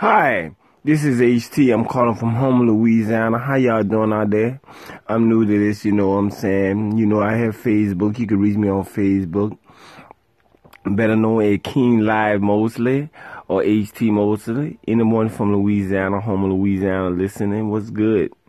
Hi, this is HT. I'm calling from Houma, Louisiana. How y'all doing out there? I'm new to this, you know what I'm saying? You know, I have Facebook. You can reach me on Facebook. Better known as King Live mostly, or HT Mosley. Anyone from Louisiana, Houma Louisiana listening, what's good?